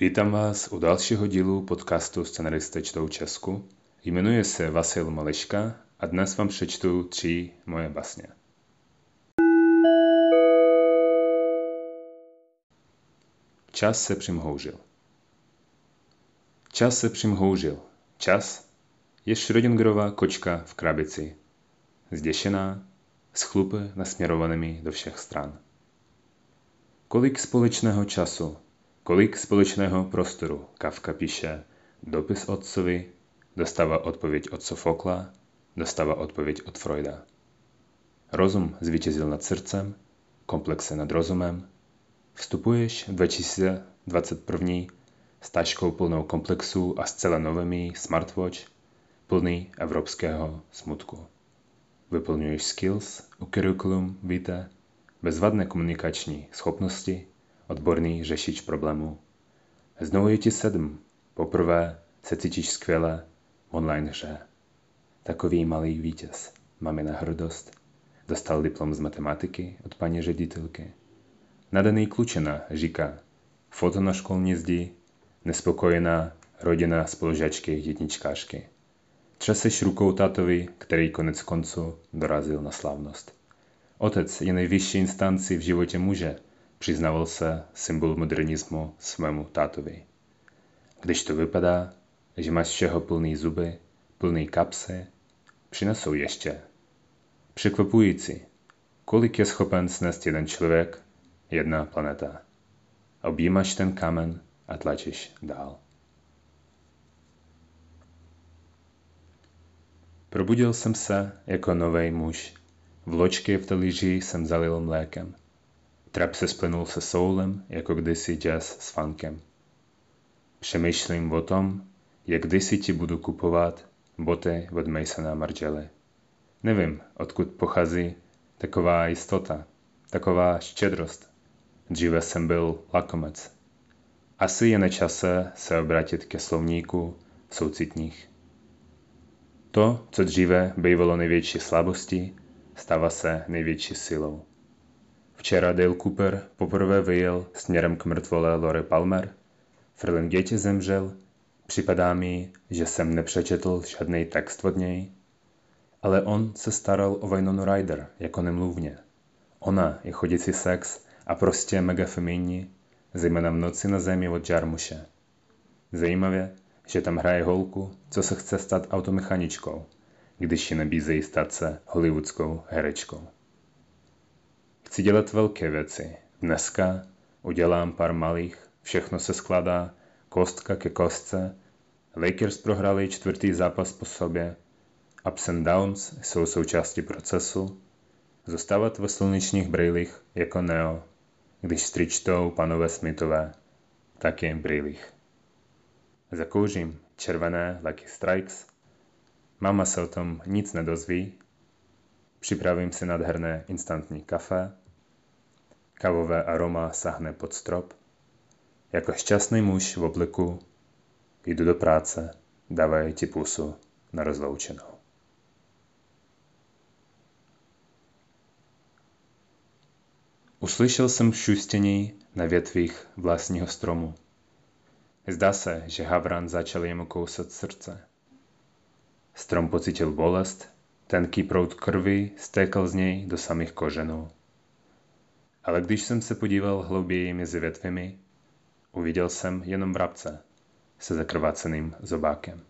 Vítám vás u dalšího dílu podcastu Scenaristé čtou Česku. Jmenuji se Vasil Maleška a dnes vám přečtu tři moje basně. Čas se přimhoužil. Čas se přimhoužil. Čas je Schrödingerova kočka v krabici. Zděšená, s chlupy nasměrovanými do všech stran. Kolik společného času Kolik společného prostoru Kafka píše dopis otcovi, dostává odpověď od Sofokla, dostává odpověď od Freuda. Rozum zvítězil nad srdcem, komplexe nad rozumem. Vstupuješ 2021 s taškou plnou komplexů a zcela novými smartwatch, plný evropského smutku. Vyplňuješ skills u curriculum vitae, bezvadné komunikační schopnosti, odborný řešič problémů. Znovu je ti sedm. Poprvé se cítíš skvěle v online hře. Takový malý vítěz. Máme na hrdost. Dostal diplom z matematiky od paní ředitelky. Nadaný klučena říká, foto na školní zdi, nespokojená rodina spolužačky jedničkářky. Třeseš rukou tátovi, který konec konců dorazil na slavnost. Otec je nejvyšší instanci v životě muže, Přiznával se symbol modernismu svému tátovi. Když to vypadá, že máš všeho plný zuby, plný kapsy, přinesou ještě. Překvapující, kolik je schopen snést jeden člověk, jedna planeta. Objímáš ten kamen a tlačíš dál. Probudil jsem se jako nový muž. Vločky v talíři jsem zalil mlékem. Trap se splenul se soulem, jako kdysi jazz s funkem. Přemýšlím o tom, jak kdysi ti budu kupovat boty od Masona Margelli. Nevím, odkud pochází taková jistota, taková štědrost. Dříve jsem byl lakomec. Asi je na čase se obrátit ke slovníku soucitních. To, co dříve bývalo největší slabostí, stává se největší silou. Včera Dale Cooper poprvé vyjel směrem k mrtvole Lore Palmer. děti zemřel. Připadá mi, že jsem nepřečetl žádný text od něj. Ale on se staral o Winonu Ryder jako nemluvně. Ona je chodící sex a prostě mega feminní, zejména v noci na zemi od Jarmuše. Zajímavě, že tam hraje holku, co se chce stát automechaničkou, když ji nabízejí stát se hollywoodskou herečkou. Chci dělat velké věci. Dneska udělám pár malých, všechno se skladá, kostka ke kostce. Lakers prohrali čtvrtý zápas po sobě. Ups and downs jsou součástí procesu. Zůstávat ve slunečních brýlích jako Neo, když stričtou panové Smithové, taky brýlích. Zakouřím červené Lucky Strikes. Mama se o tom nic nedozví, Připravím si nádherné instantní kafe. Kavové aroma sahne pod strop. Jako šťastný muž v obliku jdu do práce, dávají ti pusu na rozloučenou. Uslyšel jsem šustění na větvích vlastního stromu. Zdá se, že havran začal jemu kousat srdce. Strom pocítil bolest Tenký proud krvi stékal z něj do samých kořenů. Ale když jsem se podíval hlouběji mezi větvemi, uviděl jsem jenom vrabce se zakrváceným zobákem.